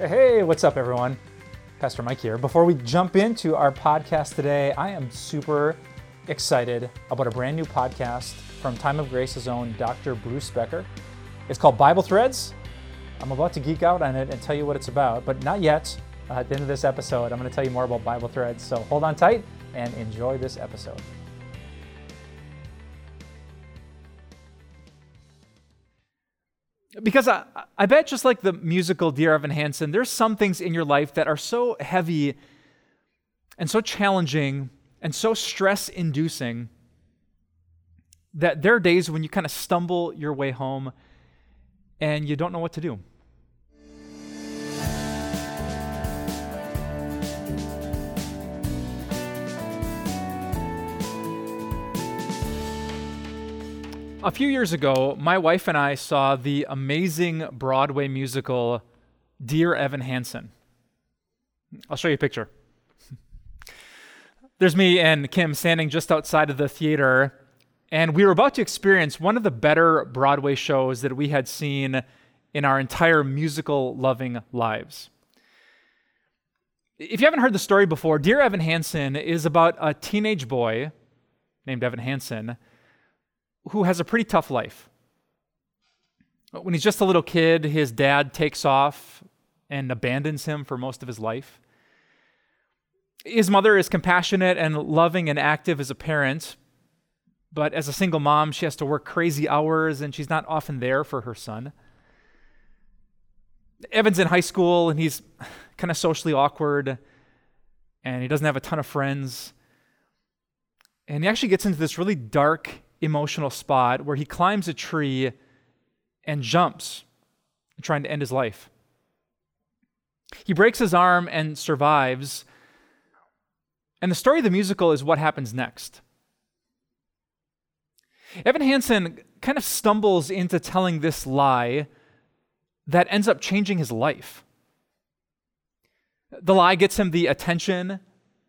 Hey, what's up, everyone? Pastor Mike here. Before we jump into our podcast today, I am super excited about a brand new podcast from Time of Grace's own Dr. Bruce Becker. It's called Bible Threads. I'm about to geek out on it and tell you what it's about, but not yet. Uh, at the end of this episode, I'm going to tell you more about Bible Threads. So hold on tight and enjoy this episode. Because I, I bet, just like the musical Dear Evan Hansen, there's some things in your life that are so heavy and so challenging and so stress inducing that there are days when you kind of stumble your way home and you don't know what to do. A few years ago, my wife and I saw the amazing Broadway musical Dear Evan Hansen. I'll show you a picture. There's me and Kim standing just outside of the theater, and we were about to experience one of the better Broadway shows that we had seen in our entire musical loving lives. If you haven't heard the story before, Dear Evan Hansen is about a teenage boy named Evan Hansen who has a pretty tough life. When he's just a little kid, his dad takes off and abandons him for most of his life. His mother is compassionate and loving and active as a parent, but as a single mom, she has to work crazy hours and she's not often there for her son. Evan's in high school and he's kind of socially awkward and he doesn't have a ton of friends. And he actually gets into this really dark emotional spot where he climbs a tree and jumps, trying to end his life. He breaks his arm and survives. And the story of the musical is what happens next. Evan Hansen kind of stumbles into telling this lie that ends up changing his life. The lie gets him the attention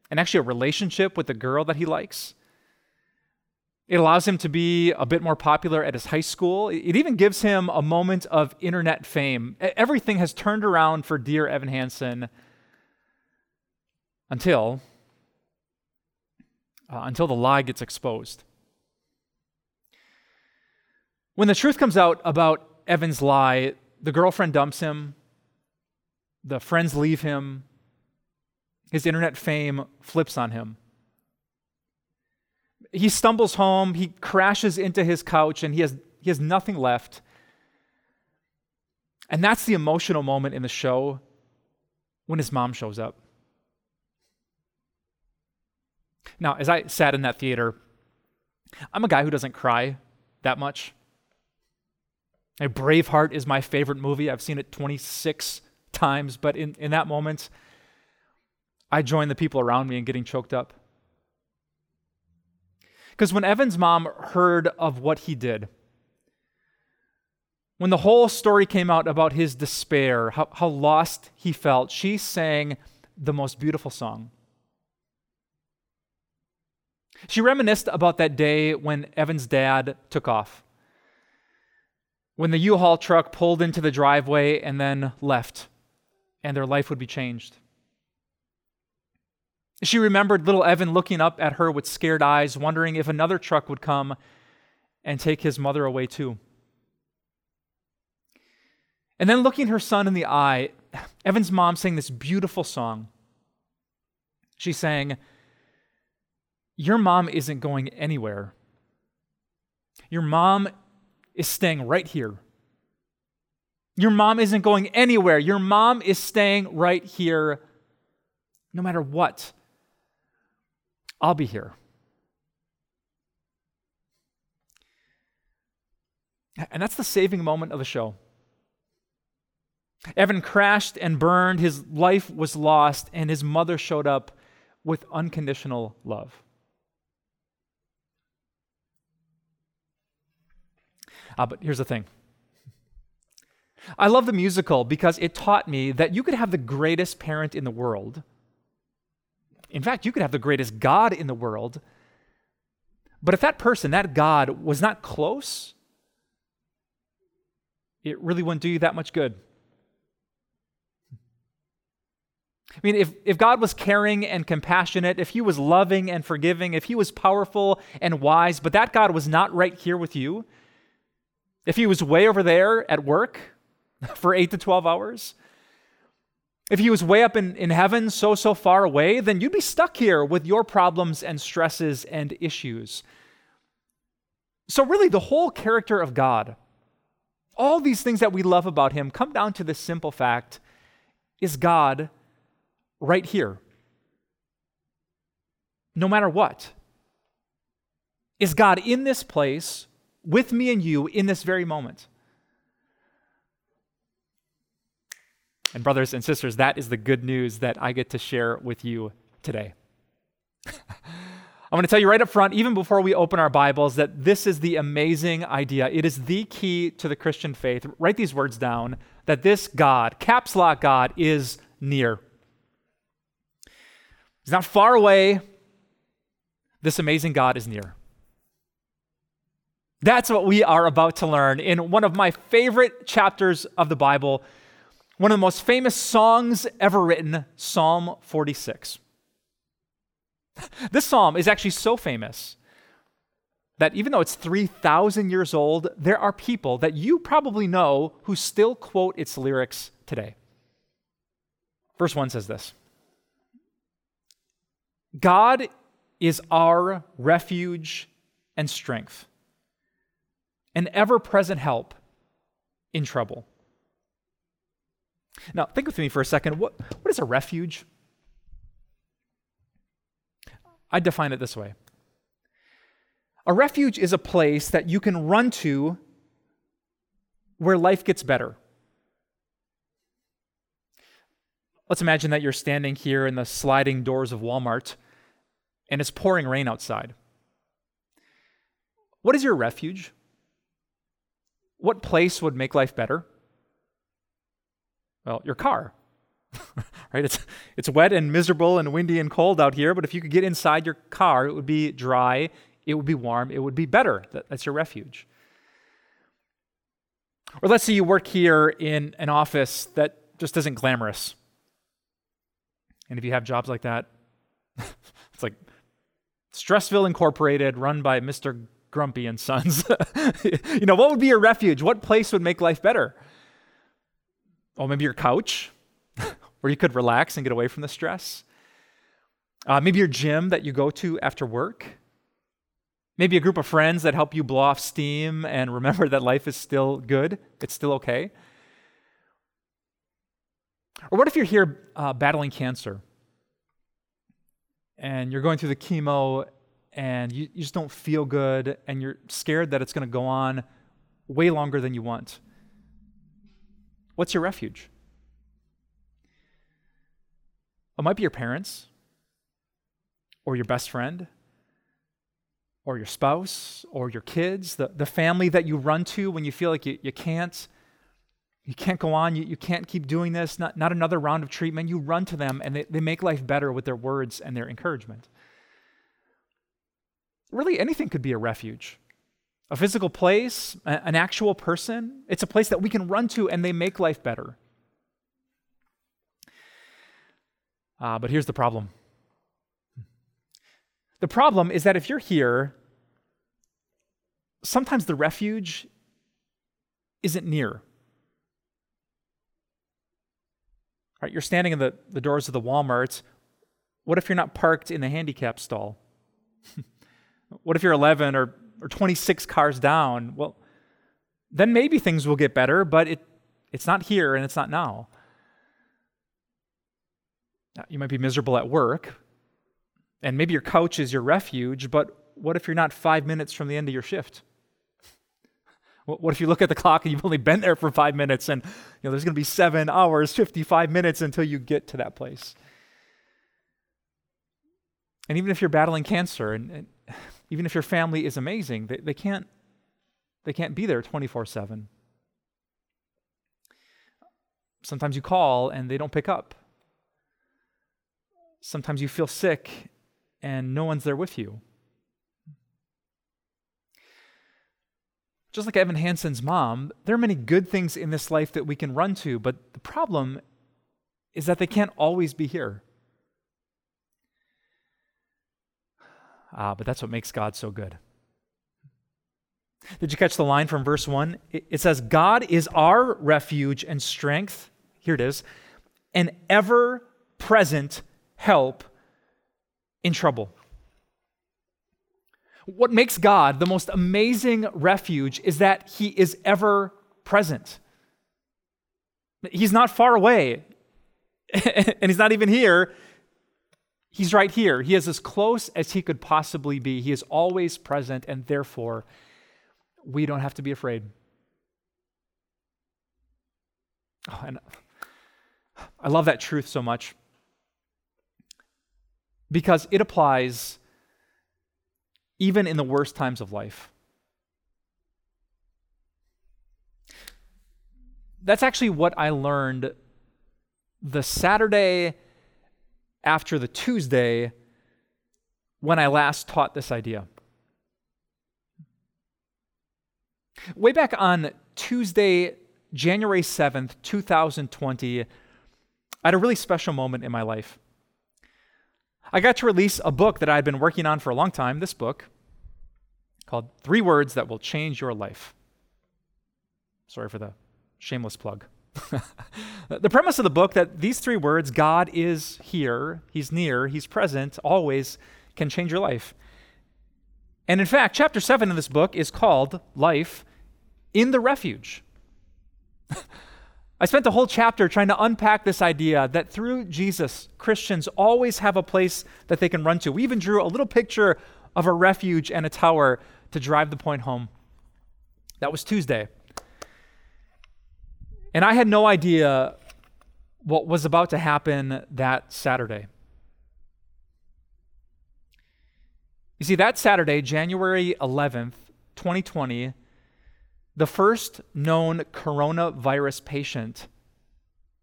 and actually a relationship with the girl that he likes. It allows him to be a bit more popular at his high school. It even gives him a moment of internet fame. Everything has turned around for dear Evan Hansen until uh, until the lie gets exposed. When the truth comes out about Evan's lie, the girlfriend dumps him, the friends leave him, his internet fame flips on him he stumbles home, he crashes into his couch, and he has, he has nothing left. And that's the emotional moment in the show when his mom shows up. Now, as I sat in that theater, I'm a guy who doesn't cry that much. A Braveheart is my favorite movie. I've seen it 26 times, but in, in that moment, I join the people around me in getting choked up. Because when Evan's mom heard of what he did, when the whole story came out about his despair, how, how lost he felt, she sang the most beautiful song. She reminisced about that day when Evan's dad took off. When the U Haul truck pulled into the driveway and then left, and their life would be changed. She remembered little Evan looking up at her with scared eyes, wondering if another truck would come and take his mother away too. And then looking her son in the eye, Evan's mom sang this beautiful song. She sang, Your mom isn't going anywhere. Your mom is staying right here. Your mom isn't going anywhere. Your mom is staying right here no matter what. I'll be here. And that's the saving moment of the show. Evan crashed and burned, his life was lost, and his mother showed up with unconditional love. Uh, but here's the thing I love the musical because it taught me that you could have the greatest parent in the world in fact, you could have the greatest God in the world. But if that person, that God, was not close, it really wouldn't do you that much good. I mean, if, if God was caring and compassionate, if He was loving and forgiving, if He was powerful and wise, but that God was not right here with you, if He was way over there at work for 8 to 12 hours, if He was way up in, in heaven, so, so far away, then you'd be stuck here with your problems and stresses and issues. So, really, the whole character of God, all these things that we love about Him, come down to this simple fact is God right here. No matter what. Is God in this place with me and you in this very moment? And, brothers and sisters, that is the good news that I get to share with you today. I'm going to tell you right up front, even before we open our Bibles, that this is the amazing idea. It is the key to the Christian faith. Write these words down that this God, caps lock God, is near. He's not far away. This amazing God is near. That's what we are about to learn in one of my favorite chapters of the Bible, one of the most famous songs ever written, Psalm 46. This psalm is actually so famous that even though it's 3,000 years old, there are people that you probably know who still quote its lyrics today. Verse 1 says this God is our refuge and strength, an ever present help in trouble. Now, think with me for a second. What, what is a refuge? I define it this way A refuge is a place that you can run to where life gets better. Let's imagine that you're standing here in the sliding doors of Walmart and it's pouring rain outside. What is your refuge? What place would make life better? Well, your car. right? It's, it's wet and miserable and windy and cold out here, but if you could get inside your car, it would be dry, it would be warm, it would be better. That, that's your refuge. Or let's say you work here in an office that just isn't glamorous. And if you have jobs like that, it's like Stressville Incorporated, run by Mr. Grumpy and Sons. you know, what would be your refuge? What place would make life better? Oh, maybe your couch, where you could relax and get away from the stress. Uh, maybe your gym that you go to after work. Maybe a group of friends that help you blow off steam and remember that life is still good, it's still okay. Or what if you're here uh, battling cancer and you're going through the chemo and you, you just don't feel good and you're scared that it's going to go on way longer than you want? What's your refuge? It might be your parents, or your best friend, or your spouse, or your kids, the, the family that you run to when you feel like you, you can't you can't go on. You, you can't keep doing this. Not, not another round of treatment. You run to them and they, they make life better with their words and their encouragement. Really, anything could be a refuge a physical place, an actual person. It's a place that we can run to and they make life better. Uh, but here's the problem the problem is that if you're here, sometimes the refuge isn't near. Right, you're standing in the, the doors of the Walmart. What if you're not parked in the handicap stall? what if you're 11 or, or 26 cars down? Well, then maybe things will get better, but it, it's not here and it's not now. You might be miserable at work, and maybe your couch is your refuge, but what if you're not five minutes from the end of your shift? What if you look at the clock and you've only been there for five minutes and you know, there's going to be seven hours, 55 minutes until you get to that place? And even if you're battling cancer, and, and even if your family is amazing, they, they, can't, they can't be there 24 7. Sometimes you call and they don't pick up. Sometimes you feel sick and no one's there with you. just like Evan Hansen's mom, there are many good things in this life that we can run to, but the problem is that they can't always be here. Ah, but that's what makes God so good. Did you catch the line from verse 1? It says, God is our refuge and strength. Here it is an ever present help in trouble. What makes God the most amazing refuge is that He is ever present. He's not far away, and He's not even here. He's right here. He is as close as He could possibly be. He is always present, and therefore, we don't have to be afraid. Oh, and I love that truth so much because it applies even in the worst times of life. That's actually what I learned the Saturday after the Tuesday when I last taught this idea. Way back on Tuesday, January 7th, 2020, I had a really special moment in my life. I got to release a book that I had been working on for a long time, this book, called Three Words That Will Change Your Life. Sorry for the shameless plug. the premise of the book that these three words, God is here, He's near, He's present, always, can change your life. And in fact, chapter 7 of this book is called Life in the Refuge. I spent the whole chapter trying to unpack this idea that through Jesus, Christians always have a place that they can run to. We even drew a little picture of a refuge and a tower to drive the point home. That was Tuesday. And I had no idea what was about to happen that Saturday. You see, that Saturday, January 11th, 2020, the first known coronavirus patient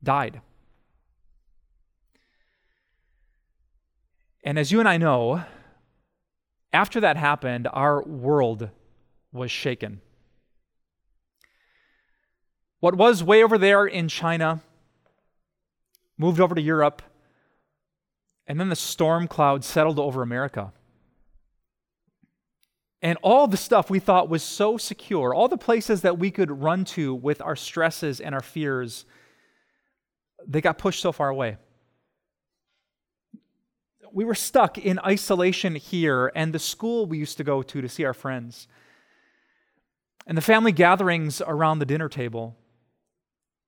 died. And as you and I know, after that happened, our world was shaken. What was way over there in China moved over to Europe, and then the storm cloud settled over America. And all the stuff we thought was so secure, all the places that we could run to with our stresses and our fears, they got pushed so far away. We were stuck in isolation here, and the school we used to go to to see our friends, and the family gatherings around the dinner table,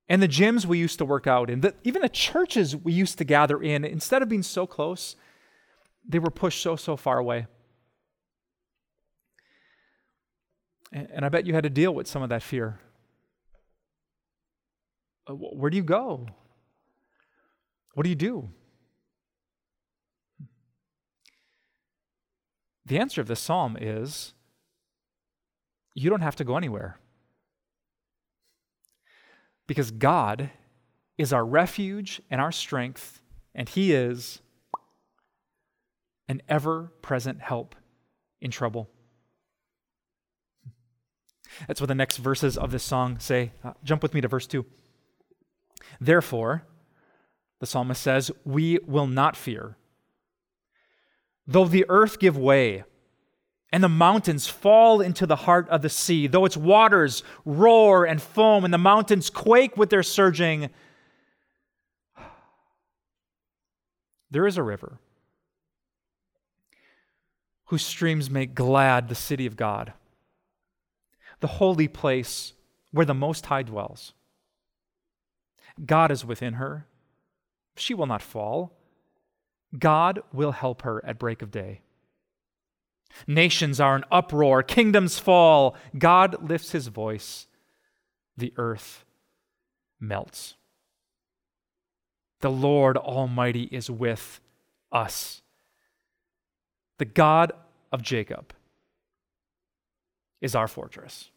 and the gyms we used to work out in, the, even the churches we used to gather in, instead of being so close, they were pushed so, so far away. And I bet you had to deal with some of that fear. Uh, where do you go? What do you do? The answer of this psalm is you don't have to go anywhere. Because God is our refuge and our strength, and He is an ever present help in trouble. That's what the next verses of this song say. Uh, jump with me to verse 2. Therefore, the psalmist says, We will not fear. Though the earth give way and the mountains fall into the heart of the sea, though its waters roar and foam and the mountains quake with their surging, there is a river whose streams make glad the city of God the holy place where the Most High dwells. God is within her. She will not fall. God will help her at break of day. Nations are in uproar, kingdoms fall. God lifts his voice, the earth melts. The Lord Almighty is with us. The God of Jacob is our fortress.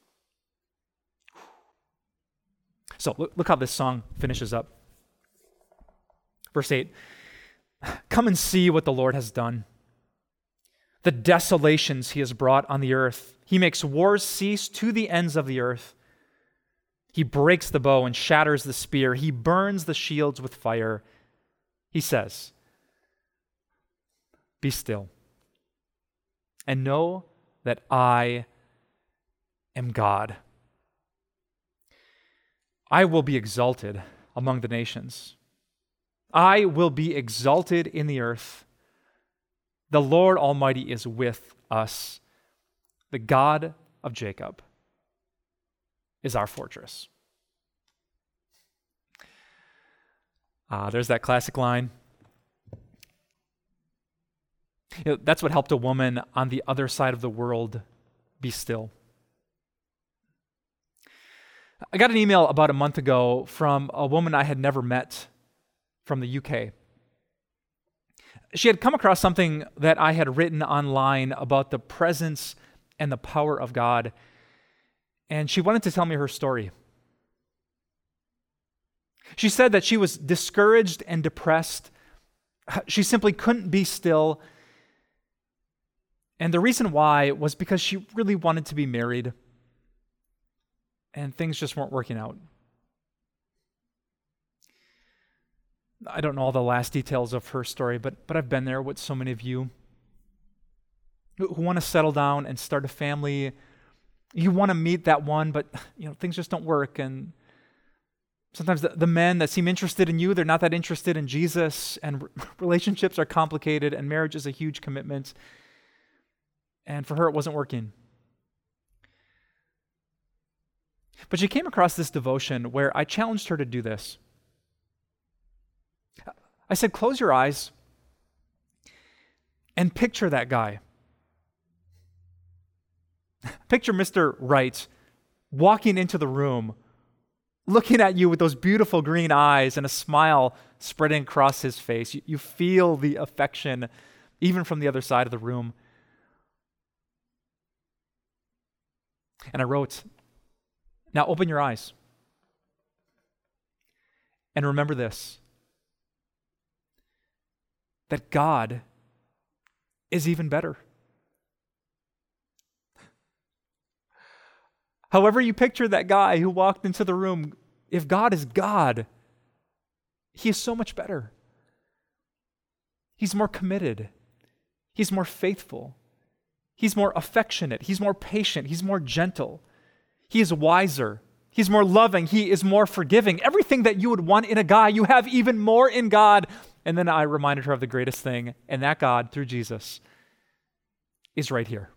So look, how this song finishes up. Verse 8 Come and see what the Lord has done, the desolations he has brought on the earth. He makes wars cease to the ends of the earth. He breaks the bow and shatters the spear. He burns the shields with fire. he says, Be still and know that I am God. I will be exalted among the nations. I will be exalted in the earth. The Lord Almighty is with us. The God of Jacob is our fortress. Ah, there's that classic line. You know, that's what helped a woman on the other side of the world be still. I got an email about a month ago from a woman I had never met from the UK. She had come across something that I had written online about the presence and the power of God, and she wanted to tell me her story. She said that she was discouraged and depressed. She simply couldn't be still. And the reason why was because she really wanted to be married and things just weren't working out. I don't know all the last details of her story, but, but I've been there with so many of you who, want to settle down and start a family. You want to meet that one, but you know things just don't work. And sometimes the, the men that seem interested in you, they're not that interested in Jesus. And relationships are complicated, and marriage is a huge commitment. And for her, it wasn't working. But she came across this devotion where I challenged her to do this. I said, Close your eyes and picture that guy. picture Mr. Right walking into the room, looking at you with those beautiful green eyes and a smile spreading across his face. You, you feel the affection even from the other side of the room. And I wrote, now open your eyes. And remember this that God is even better. However, you picture that guy who walked into the room, if God is God, he is so much better. He's more committed, he's more faithful, he's more affectionate, he's more patient, he's more gentle. He is wiser. He's more loving. He is more forgiving. Everything that you would want in a guy, you have even more in God. And then I reminded her of the greatest thing, and that God, through Jesus, is right here.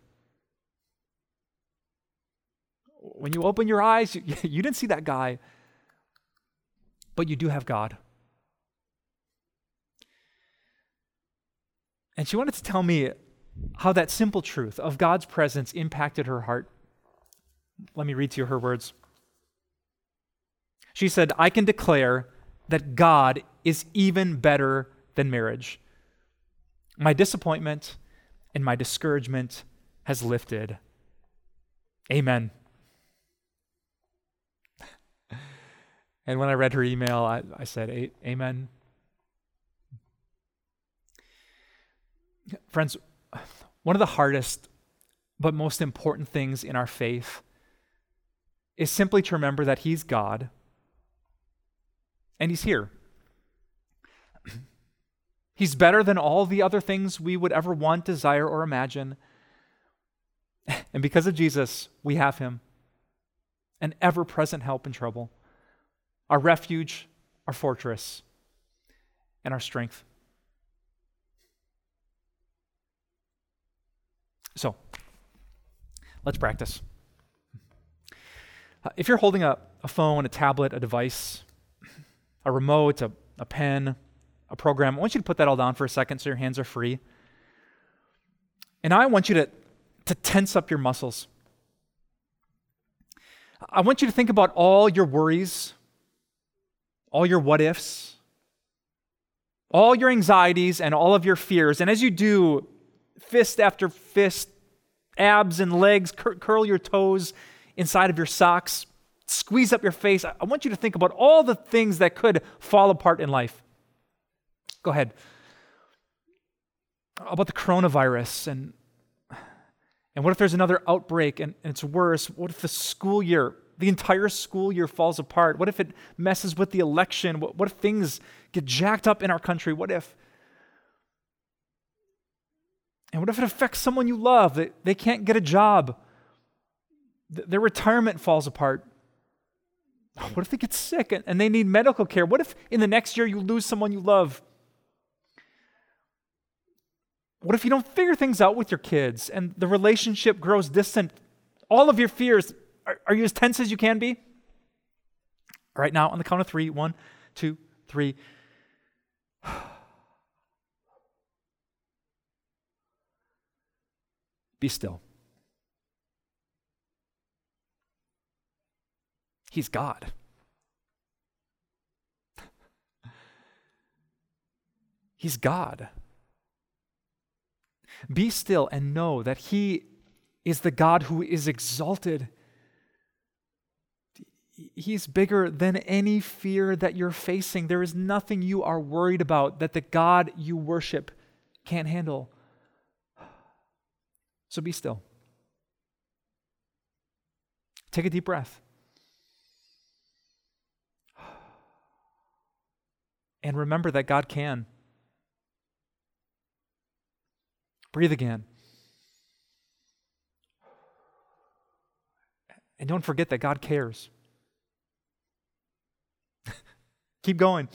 When you open your eyes, you, you didn't see that guy, but you do have God. And she wanted to tell me how that simple truth of God's presence impacted her heart. Let me read to you her words. She said, I can declare that God is even better than marriage. My disappointment and my discouragement has lifted. Amen. And when I read her email, I, I said, Amen. Friends, one of the hardest but most important things in our faith is simply to remember that He's God and He's here. He's better than all the other things we would ever want, desire, or imagine. And because of Jesus, we have Him, an ever present help in trouble, our refuge, our fortress, and our strength. So, let's practice. Uh, if you're holding a, a phone, a tablet, a device, a remote, a, a pen, a program, I want you to put that all down for a second so your hands are free. And I want you to, to tense up your muscles. I want you to think about all your worries, all your what ifs, all your anxieties, and all of your fears. And as you do, fist after fist, abs and legs, cur- curl your toes, inside of your socks, squeeze up your face. I want you to think about all the things that could fall apart in life. Go ahead. About the coronavirus and and what if there's another outbreak and, and it's worse? What if the school year the entire school year falls apart? What if it messes with the election? What, what if things get jacked up in our country? What if? And what if it affects someone you love? They, they can't get a job. Their retirement falls apart. What if they get sick and they need medical care? What if in the next year you lose someone you love? What if you don't figure things out with your kids and the relationship grows distant? All of your fears, are, are you as tense as you can be? All right, now on the count of three one, two, three. Be still. He's God. He's God. Be still and know that He is the God who is exalted. He's bigger than any fear that you're facing. There is nothing you are worried about that the God you worship can't handle. So be still. Take a deep breath. And remember that God can. Breathe again. And don't forget that God cares. Keep going.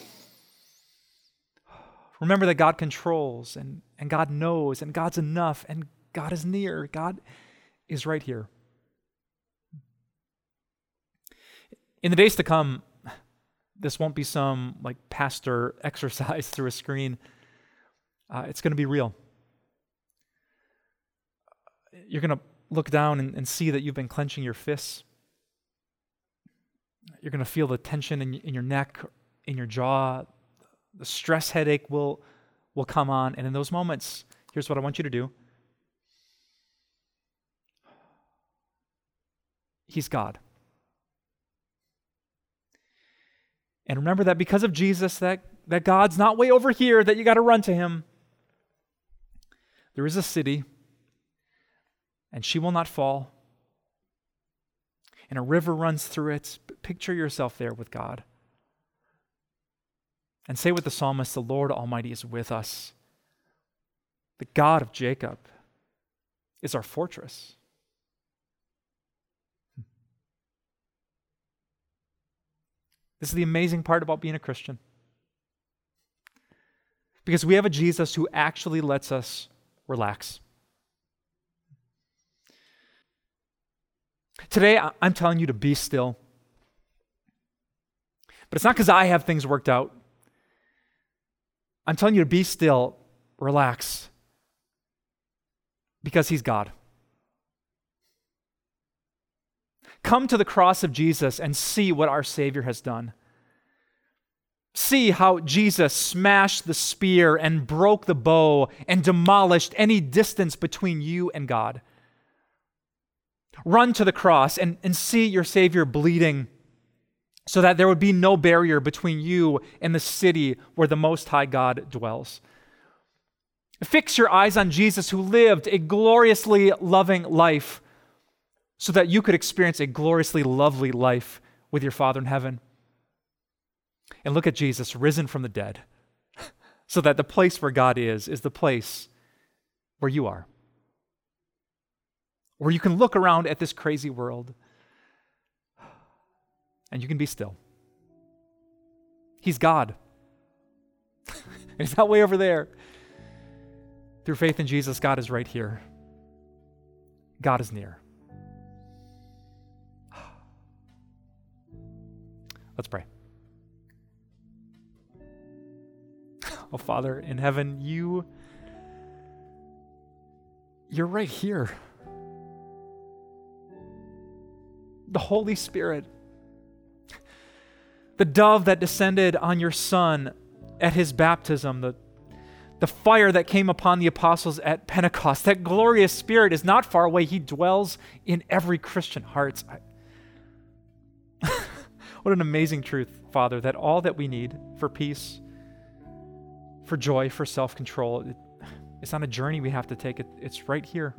Remember that God controls and, and God knows and God's enough and God is near. God is right here. In the days to come, this won't be some like pastor exercise through a screen. Uh, it's going to be real you're going to look down and, and, see that you've been clenching your fists. You're going to feel the tension in, in your neck, in your jaw. The stress headache will, will come on. And in those moments, here's what I want you to do He's God. And remember that because of Jesus, that, that God's not way over here, that you got to run to him. There is a city and she will not fall. And a river runs through it. Picture yourself there with God. And say with the psalmist, The Lord Almighty is with us. The God of Jacob is our fortress. This is the amazing part about being a Christian. Because we have a Jesus who actually lets us relax. Today, I'm telling you to be still. But it's not because I have things worked out. I'm telling you to be still, relax, because He's God. Come to the cross of Jesus and see what our Savior has done. See how Jesus smashed the spear and broke the bow and demolished any distance between you and God. Run to the cross and, and see your Savior bleeding so that there would be no barrier between you and the city where the Most High God dwells. Fix your eyes on Jesus, who lived a gloriously loving life so that you could experience a gloriously lovely life with your Father in heaven. And look at Jesus risen from the dead so that the place where God is is the place where you are where you can look around at this crazy world and you can be still. He's God. He's not way over there. Through faith in Jesus, God is right here. God is near. Let's pray. Oh, Father in heaven, you you're right here. The Holy Spirit, the dove that descended on your Son at his baptism, the, the fire that came upon the apostles at Pentecost, that glorious Spirit is not far away. He dwells in every Christian heart. what an amazing truth, Father, that all that we need for peace, for joy, for self control, it, it's not a journey we have to take, it, it's right here.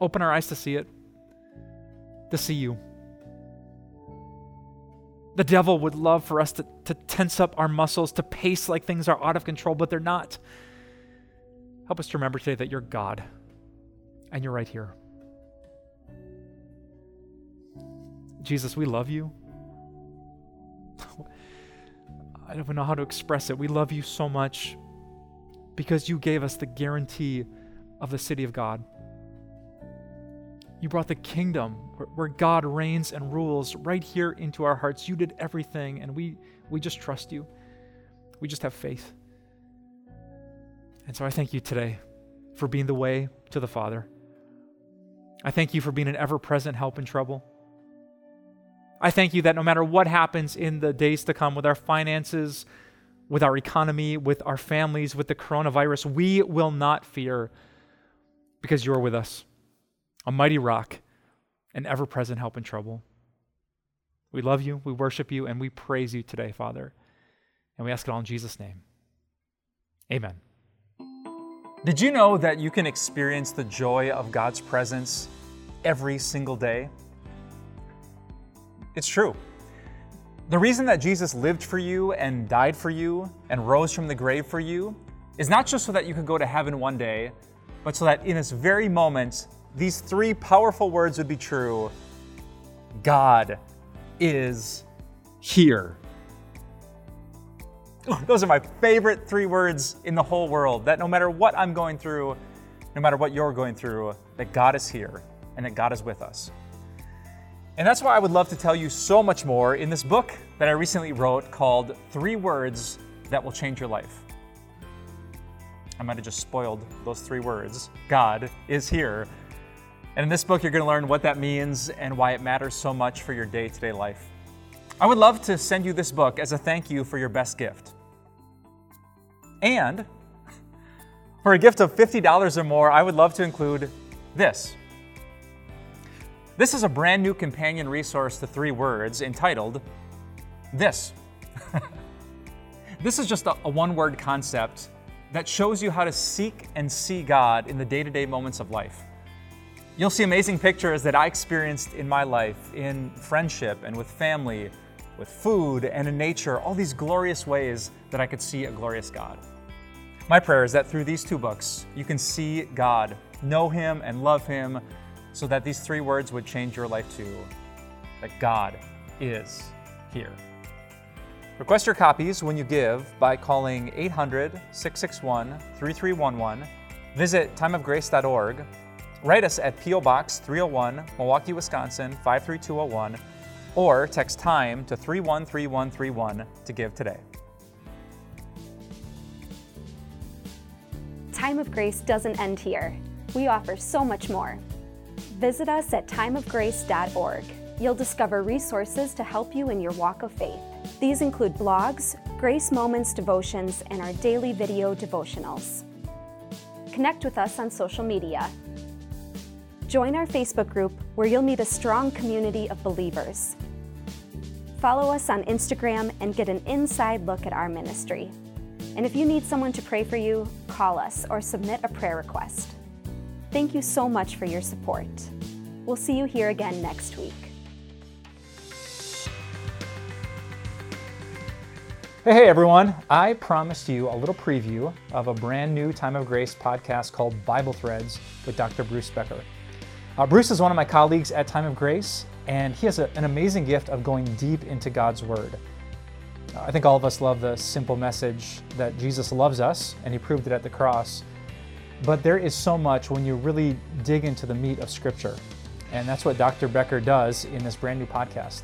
Open our eyes to see it. To see you. The devil would love for us to, to tense up our muscles, to pace like things are out of control, but they're not. Help us to remember today that you're God and you're right here. Jesus, we love you. I don't even know how to express it. We love you so much because you gave us the guarantee of the city of God. You brought the kingdom where, God reigns and rules right here into our hearts. You did everything, and we, we just trust you. We just have faith. And so I thank you today for being the way to the Father. I thank you for being an ever present help in trouble. I thank you that no matter what happens in the days to come with our finances, with our economy, with our families, with the coronavirus, we will not fear because you are with us, a mighty rock, an ever present help in trouble. We love you, we worship you, and we praise you today, Father. And we ask it all in Jesus' name. Amen. Did you know that you can experience the joy of God's presence every single day? It's true. The reason that Jesus lived for you and died for you and rose from the grave for you is not just so that you could go to heaven one day, but so that in this very moment, these three powerful words would be true God is here. Those are my favorite three words in the whole world. That no matter what I'm going through, no matter what you're going through, that God is here and that God is with us. And that's why I would love to tell you so much more in this book that I recently wrote called Three Words That Will Change Your Life. I might have just spoiled those three words God is here. And in this book, you're going to learn what that means and why it matters so much for your day to day life. I would love to send you this book as a thank you for your best gift. And for a gift of $50 or more, I would love to include this. This is a brand new companion resource to three words entitled This. this is just a, a one word concept that shows you how to seek and see God in the day to day moments of life. You'll see amazing pictures that I experienced in my life, in friendship and with family, with food and in nature, all these glorious ways that I could see a glorious God. My prayer is that through these two books, you can see God, know Him, and love Him so that these three words would change your life too that God is here. Request your copies when you give by calling 800 661 3311, visit timeofgrace.org, write us at P.O. Box 301, Milwaukee, Wisconsin 53201, or text TIME to 313131 to give today. Time of Grace doesn't end here. We offer so much more. Visit us at timeofgrace.org. You'll discover resources to help you in your walk of faith. These include blogs, Grace Moments devotions, and our daily video devotionals. Connect with us on social media. Join our Facebook group where you'll meet a strong community of believers. Follow us on Instagram and get an inside look at our ministry. And if you need someone to pray for you, call us or submit a prayer request. Thank you so much for your support. We'll see you here again next week. Hey, hey everyone. I promised you a little preview of a brand new Time of Grace podcast called Bible Threads with Dr. Bruce Becker. Uh, Bruce is one of my colleagues at Time of Grace, and he has a, an amazing gift of going deep into God's Word. I think all of us love the simple message that Jesus loves us, and he proved it at the cross. But there is so much when you really dig into the meat of Scripture. And that's what Dr. Becker does in this brand new podcast.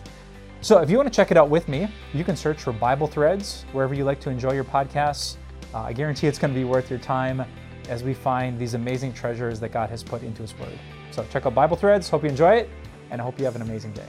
So if you want to check it out with me, you can search for Bible Threads wherever you like to enjoy your podcasts. Uh, I guarantee it's going to be worth your time as we find these amazing treasures that God has put into His Word. So check out Bible Threads. Hope you enjoy it, and I hope you have an amazing day.